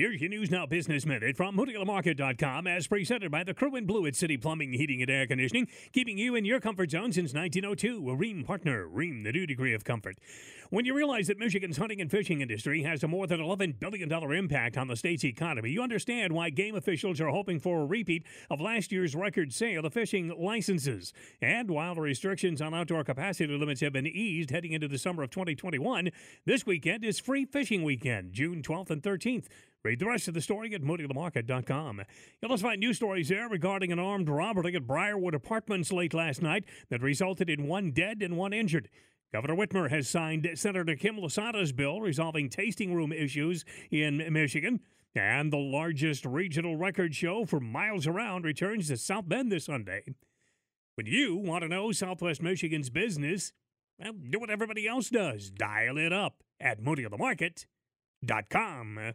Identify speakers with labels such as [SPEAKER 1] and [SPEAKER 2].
[SPEAKER 1] Here's your News Now Business Minute from MoodyOnTheMarket.com as presented by the crew in blue at City Plumbing, Heating, and Air Conditioning, keeping you in your comfort zone since 1902. A Rheem partner, Rheem, the new degree of comfort. When you realize that Michigan's hunting and fishing industry has a more than $11 billion impact on the state's economy, you understand why game officials are hoping for a repeat of last year's record sale of fishing licenses. And while the restrictions on outdoor capacity limits have been eased heading into the summer of 2021, this weekend is Free Fishing Weekend, June 12th and 13th. Read the rest of the story at MoodyOnTheMarket.com. You'll also find news stories there regarding an armed robbery at Briarwood Apartments late last night that resulted in one dead and one injured. Governor Whitmer has signed Senator Kim LaSata's bill resolving tasting room issues in Michigan. And the largest regional record show for miles around returns to South Bend this Sunday. When you want to know Southwest Michigan's business, well, do what everybody else does. Dial it up at MoodyOnTheMarket.com.